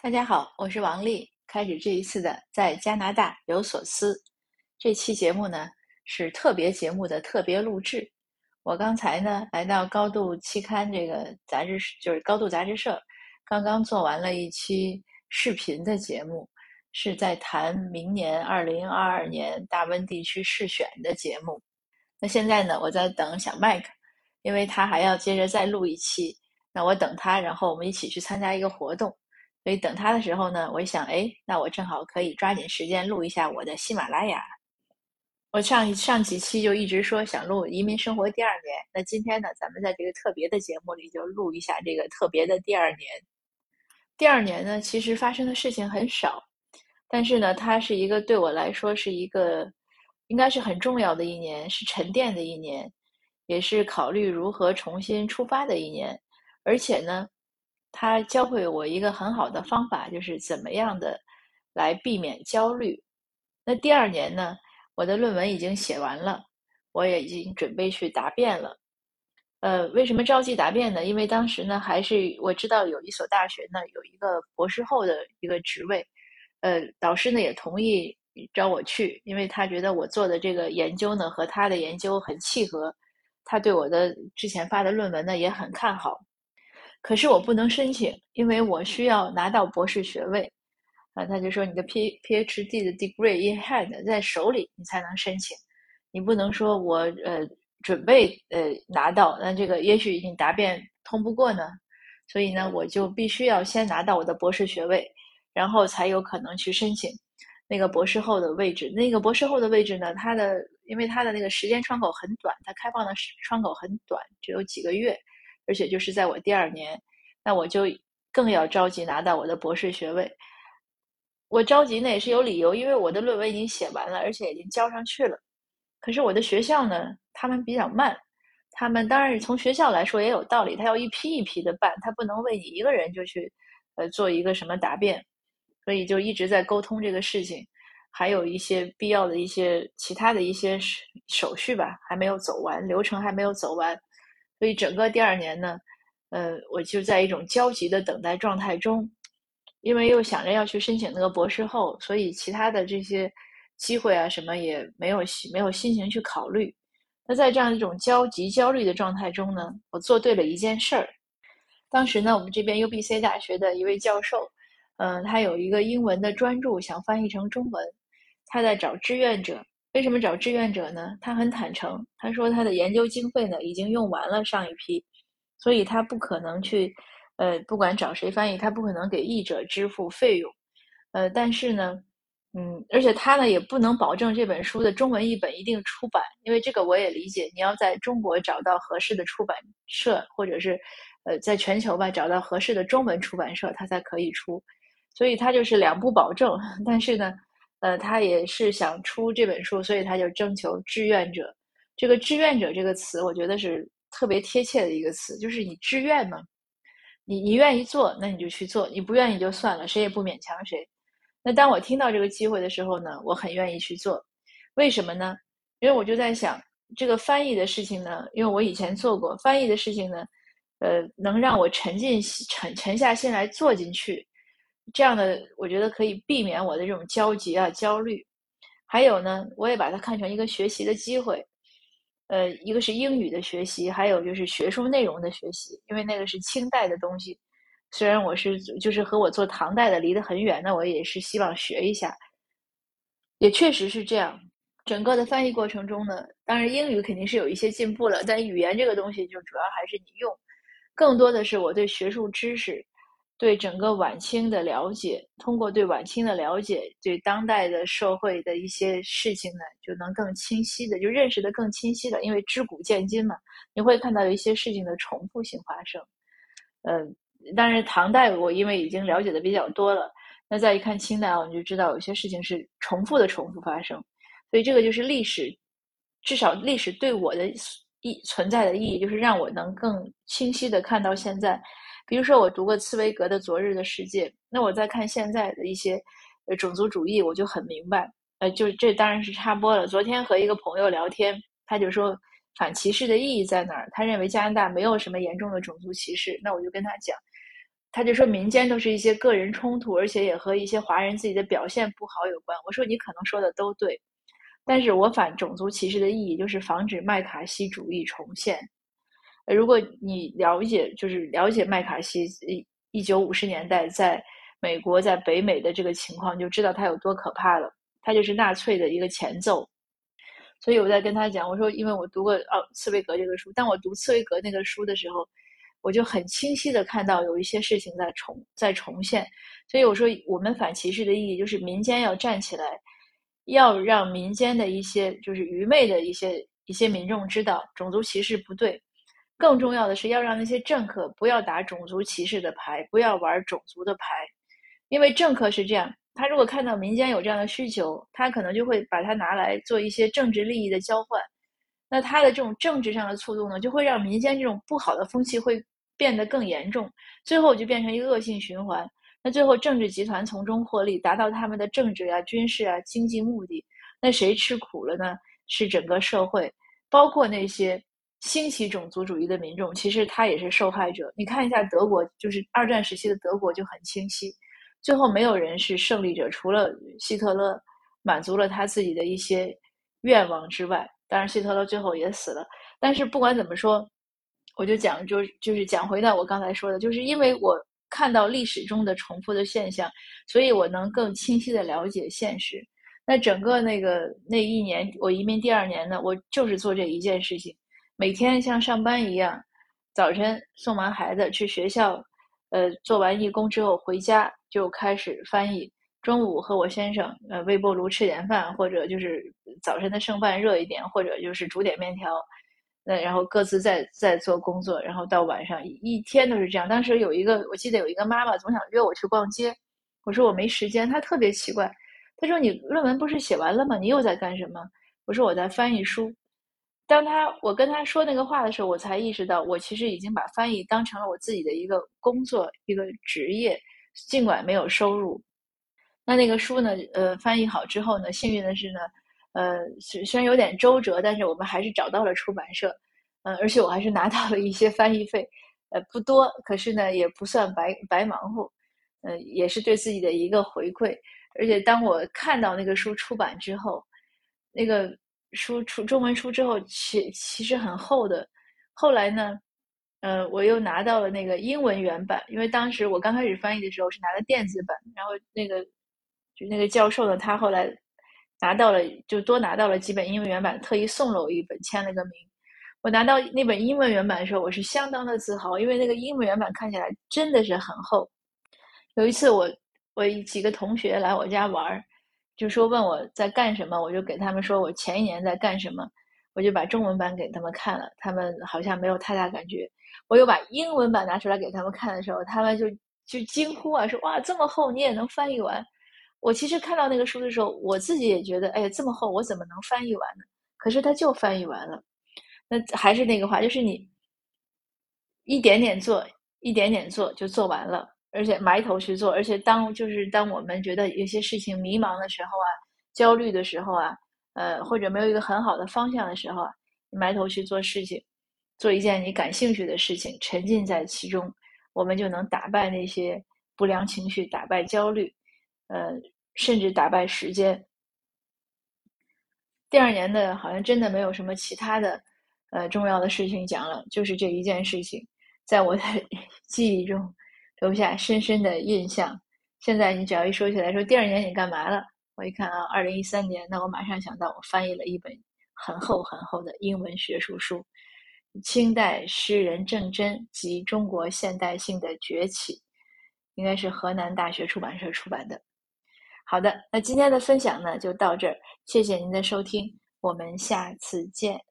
大家好，我是王丽。开始这一次的在加拿大有所思，这期节目呢是特别节目的特别录制。我刚才呢来到高度期刊这个杂志，就是高度杂志社，刚刚做完了一期视频的节目，是在谈明年二零二二年大温地区试选的节目。那现在呢，我在等小麦克，因为他还要接着再录一期。那我等他，然后我们一起去参加一个活动。所以等他的时候呢，我一想，哎，那我正好可以抓紧时间录一下我的喜马拉雅。我上上几期就一直说想录移民生活第二年，那今天呢，咱们在这个特别的节目里就录一下这个特别的第二年。第二年呢，其实发生的事情很少，但是呢，它是一个对我来说是一个应该是很重要的一年，是沉淀的一年，也是考虑如何重新出发的一年，而且呢。他教会我一个很好的方法，就是怎么样的来避免焦虑。那第二年呢，我的论文已经写完了，我也已经准备去答辩了。呃，为什么着急答辩呢？因为当时呢，还是我知道有一所大学呢有一个博士后的一个职位，呃，导师呢也同意招我去，因为他觉得我做的这个研究呢和他的研究很契合，他对我的之前发的论文呢也很看好。可是我不能申请，因为我需要拿到博士学位，啊，他就说你的 P PhD 的 degree in hand 在手里，你才能申请，你不能说我呃准备呃拿到，那这个也许你答辩通不过呢，所以呢，我就必须要先拿到我的博士学位，然后才有可能去申请那个博士后的位置。那个博士后的位置呢，它的因为它的那个时间窗口很短，它开放的窗口很短，只有几个月。而且就是在我第二年，那我就更要着急拿到我的博士学位。我着急呢也是有理由，因为我的论文已经写完了，而且已经交上去了。可是我的学校呢，他们比较慢。他们当然是从学校来说也有道理，他要一批一批的办，他不能为你一个人就去呃做一个什么答辩，所以就一直在沟通这个事情，还有一些必要的一些其他的一些手续吧，还没有走完，流程还没有走完。所以整个第二年呢，呃，我就在一种焦急的等待状态中，因为又想着要去申请那个博士后，所以其他的这些机会啊什么也没有没有心情去考虑。那在这样一种焦急焦虑的状态中呢，我做对了一件事儿。当时呢，我们这边 U B C 大学的一位教授，嗯，他有一个英文的专著想翻译成中文，他在找志愿者。为什么找志愿者呢？他很坦诚，他说他的研究经费呢已经用完了上一批，所以他不可能去，呃，不管找谁翻译，他不可能给译者支付费用，呃，但是呢，嗯，而且他呢也不能保证这本书的中文译本一定出版，因为这个我也理解，你要在中国找到合适的出版社，或者是，呃，在全球吧找到合适的中文出版社，他才可以出，所以他就是两不保证，但是呢。呃，他也是想出这本书，所以他就征求志愿者。这个“志愿者”这个词，我觉得是特别贴切的一个词，就是你志愿嘛，你你愿意做，那你就去做；你不愿意就算了，谁也不勉强谁。那当我听到这个机会的时候呢，我很愿意去做。为什么呢？因为我就在想，这个翻译的事情呢，因为我以前做过翻译的事情呢，呃，能让我沉浸沉沉下心来做进去。这样的，我觉得可以避免我的这种焦急啊、焦虑。还有呢，我也把它看成一个学习的机会。呃，一个是英语的学习，还有就是学术内容的学习。因为那个是清代的东西，虽然我是就是和我做唐代的离得很远，那我也是希望学一下。也确实是这样。整个的翻译过程中呢，当然英语肯定是有一些进步了，但语言这个东西就主要还是你用，更多的是我对学术知识。对整个晚清的了解，通过对晚清的了解，对当代的社会的一些事情呢，就能更清晰的就认识的更清晰了。因为知古见今嘛，你会看到有一些事情的重复性发生。嗯，但是唐代我因为已经了解的比较多了，那再一看清代，我们就知道有些事情是重复的重复发生。所以这个就是历史，至少历史对我的意存在的意义，就是让我能更清晰的看到现在。比如说，我读过茨威格的《昨日的世界》，那我再看现在的一些呃种族主义，我就很明白。呃，就这当然是插播了。昨天和一个朋友聊天，他就说反歧视的意义在哪儿？他认为加拿大没有什么严重的种族歧视。那我就跟他讲，他就说民间都是一些个人冲突，而且也和一些华人自己的表现不好有关。我说你可能说的都对，但是我反种族歧视的意义就是防止麦卡锡主义重现。如果你了解，就是了解麦卡锡一一九五十年代在美国在北美的这个情况，就知道他有多可怕了。他就是纳粹的一个前奏。所以我在跟他讲，我说因为我读过哦茨威格这个书，但我读茨威格那个书的时候。我就很清晰的看到有一些事情在重在重现，所以我说我们反歧视的意义就是民间要站起来，要让民间的一些就是愚昧的一些一些民众知道种族歧视不对，更重要的是要让那些政客不要打种族歧视的牌，不要玩种族的牌，因为政客是这样，他如果看到民间有这样的需求，他可能就会把它拿来做一些政治利益的交换。那他的这种政治上的触动呢，就会让民间这种不好的风气会变得更严重，最后就变成一个恶性循环。那最后政治集团从中获利，达到他们的政治啊、军事啊、经济目的。那谁吃苦了呢？是整个社会，包括那些兴起种族主义的民众，其实他也是受害者。你看一下德国，就是二战时期的德国就很清晰，最后没有人是胜利者，除了希特勒满足了他自己的一些愿望之外。当然，希特勒最后也死了。但是不管怎么说，我就讲，就就是讲回到我刚才说的，就是因为我看到历史中的重复的现象，所以我能更清晰的了解现实。那整个那个那一年，我移民第二年呢，我就是做这一件事情，每天像上班一样，早晨送完孩子去学校，呃，做完义工之后回家就开始翻译。中午和我先生，呃，微波炉吃点饭，或者就是早晨的剩饭热一点，或者就是煮点面条，那然后各自在在做工作，然后到晚上一天都是这样。当时有一个，我记得有一个妈妈总想约我去逛街，我说我没时间。她特别奇怪，她说你论文不是写完了吗？你又在干什么？我说我在翻译书。当她我跟她说那个话的时候，我才意识到，我其实已经把翻译当成了我自己的一个工作，一个职业，尽管没有收入。那那个书呢？呃，翻译好之后呢，幸运的是呢，呃，虽虽然有点周折，但是我们还是找到了出版社，嗯，而且我还是拿到了一些翻译费，呃，不多，可是呢，也不算白白忙活，呃，也是对自己的一个回馈。而且当我看到那个书出版之后，那个书出中文书之后，其其实很厚的。后来呢？呃，我又拿到了那个英文原版，因为当时我刚开始翻译的时候是拿的电子版，然后那个。就那个教授呢，他后来拿到了，就多拿到了几本英文原版，特意送了我一本，签了个名。我拿到那本英文原版的时候，我是相当的自豪，因为那个英文原版看起来真的是很厚。有一次，我我几个同学来我家玩，就说问我在干什么，我就给他们说我前一年在干什么，我就把中文版给他们看了，他们好像没有太大感觉。我又把英文版拿出来给他们看的时候，他们就就惊呼啊，说哇这么厚你也能翻译完。我其实看到那个书的时候，我自己也觉得，哎呀，这么厚，我怎么能翻译完呢？可是他就翻译完了。那还是那个话，就是你一点点做，一点点做，就做完了，而且埋头去做。而且当就是当我们觉得有些事情迷茫的时候啊，焦虑的时候啊，呃，或者没有一个很好的方向的时候啊，埋头去做事情，做一件你感兴趣的事情，沉浸在其中，我们就能打败那些不良情绪，打败焦虑。呃，甚至打败时间。第二年的好像真的没有什么其他的，呃，重要的事情讲了，就是这一件事情，在我的 记忆中留下深深的印象。现在你只要一说起来，说第二年你干嘛了？我一看啊，二零一三年，那我马上想到我翻译了一本很厚很厚的英文学术书，《清代诗人郑真及中国现代性的崛起》，应该是河南大学出版社出版的。好的，那今天的分享呢就到这儿，谢谢您的收听，我们下次见。